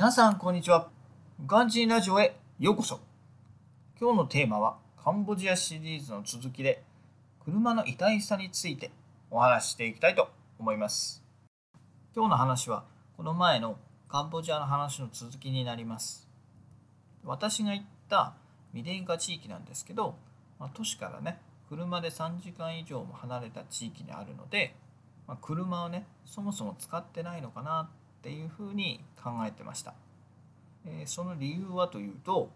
皆さんこんにちは。ガンジーラジオへようこそ。今日のテーマはカンボジアシリーズの続きで車の痛いさについてお話ししていきたいと思います。今日の話はこの前のカンボジアの話の続きになります。私が行ったミデンカ地域なんですけど、まあ、都市からね車で3時間以上も離れた地域にあるので、まあ、車をねそもそも使ってないのかなっていうふうに考えてました、えー、その理由はというと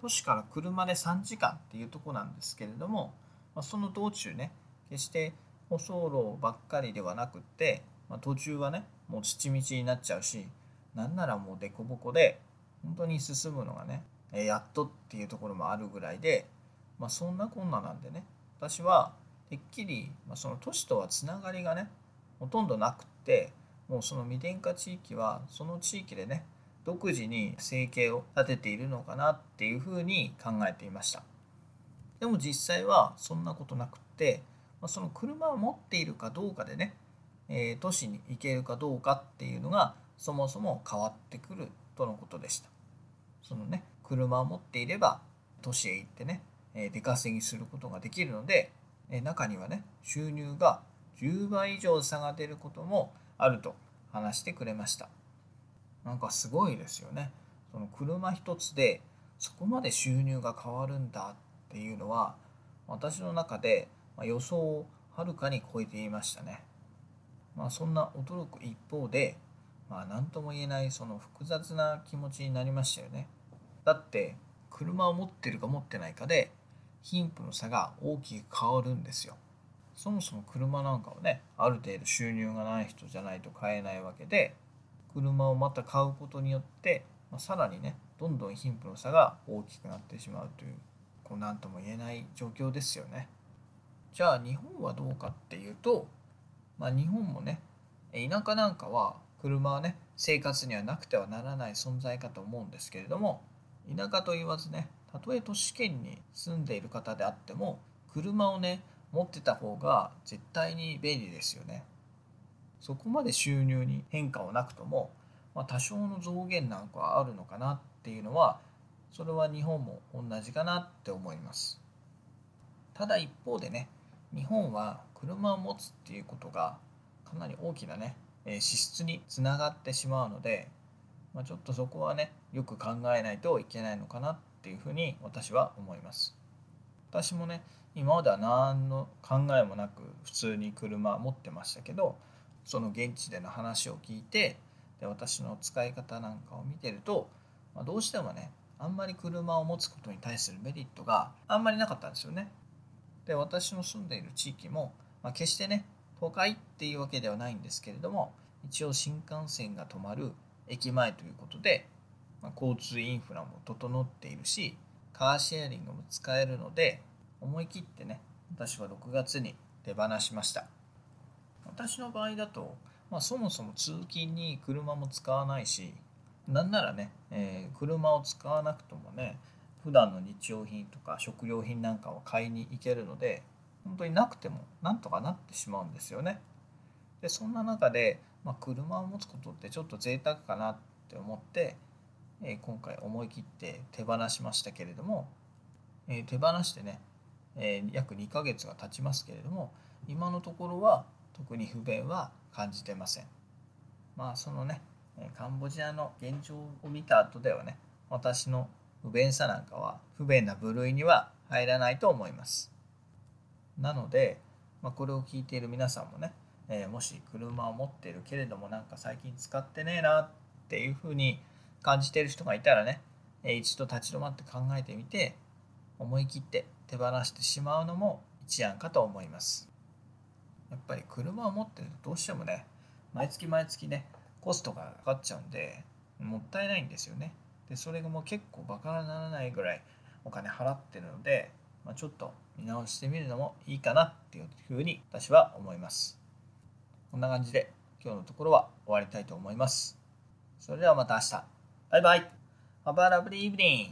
都市から車で3時間っていうとこなんですけれども、まあ、その道中ね決して舗装路ばっかりではなくって、まあ、途中はねもう土道になっちゃうしなんならもう凸凹で本当に進むのがね、え、やっとっていうところもあるぐらいで、まあ、そんなこんななんでね私はてっきり、まあ、その都市とはつながりがねほとんどなくってもうその未電化地域はその地域でね独自に生計を立てているのかなっていうふうに考えていました。でも実際はそんなことなくってその車を持っているかどうかでね都市に行けるかどうかっていうのがそもそも変わってくるとのことでした。そのね車を持っていれば都市へ行ってね出稼ぎすることができるので中にはね収入が10倍以上差が出ることもあると。話してくれました。なんかすごいですよね。その車一つでそこまで収入が変わるんだっていうのは私の中で予想をはるかに超えていましたね。まあそんな驚く一方でまあ何とも言えないその複雑な気持ちになりましたよね。だって車を持ってるか持ってないかで貧富の差が大きく変わるんですよ。そもそも車なんかはねある程度収入がない人じゃないと買えないわけで車をまた買うことによって、まあ、さらにねどんどん貧富の差が大きくなってしまうというこう何とも言えない状況ですよね。じゃあ日本はどうかっていうと、まあ、日本もね田舎なんかは車はね生活にはなくてはならない存在かと思うんですけれども田舎と言わずねたとえ都市圏に住んでいる方であっても車をね持ってた方が絶対に便利ですよね。そこまで収入に変化はなくとも、まあ、多少の増減なんかはあるのかなっていうのはそれは日本も同じかなって思います。ただ一方でね日本は車を持つっていうことがかなり大きなね支出につながってしまうので、まあ、ちょっとそこはねよく考えないといけないのかなっていうふうに私は思います。私もね今までは何の考えもなく普通に車持ってましたけどその現地での話を聞いてで私の使い方なんかを見てると、まあ、どうしてもねあんまり車を持つことに対するメリットがあんまりなかったんですよね。で私の住んでいる地域も、まあ、決してね都会っていうわけではないんですけれども一応新幹線が止まる駅前ということで、まあ、交通インフラも整っているしカーシェアリングも使えるので思い切ってね私は6月に手放しました。私の場合だと、まあ、そもそも通勤に車も使わないしなんならね、えー、車を使わなくともね普段の日用品とか食料品なんかを買いに行けるので本当になくてもなんとかなってしまうんですよね。でそんな中で、まあ、車を持つことってちょっと贅沢かなって思って、え、今回思い切って手放しましたけれども、え、手放してねえ、約2ヶ月が経ちますけれども今のところは特に不便は感じてません。まあそのねカンボジアの現状を見た後ではね。私の不便さなんかは不便な部類には入らないと思います。なので、まあ、これを聞いている皆さんもね、え、もし車を持っているけれどもなんか最近使ってねえなっていうふうに感じてる人がいたらね、一度立ち止まって考えてみて思い切って手放してしまうのも一案かと思います。やっぱり車を持ってるとどうしてもね毎月毎月ねコストがかかっちゃうんでもったいないんですよね。でそれがもう結構バカにならないぐらいお金払ってるので、まあ、ちょっと見直してみるのもいいかなっていうふうに私は思います。こんな感じで今日のところは終わりたいと思います。それではまた明日。バイバイ Have a lovely evening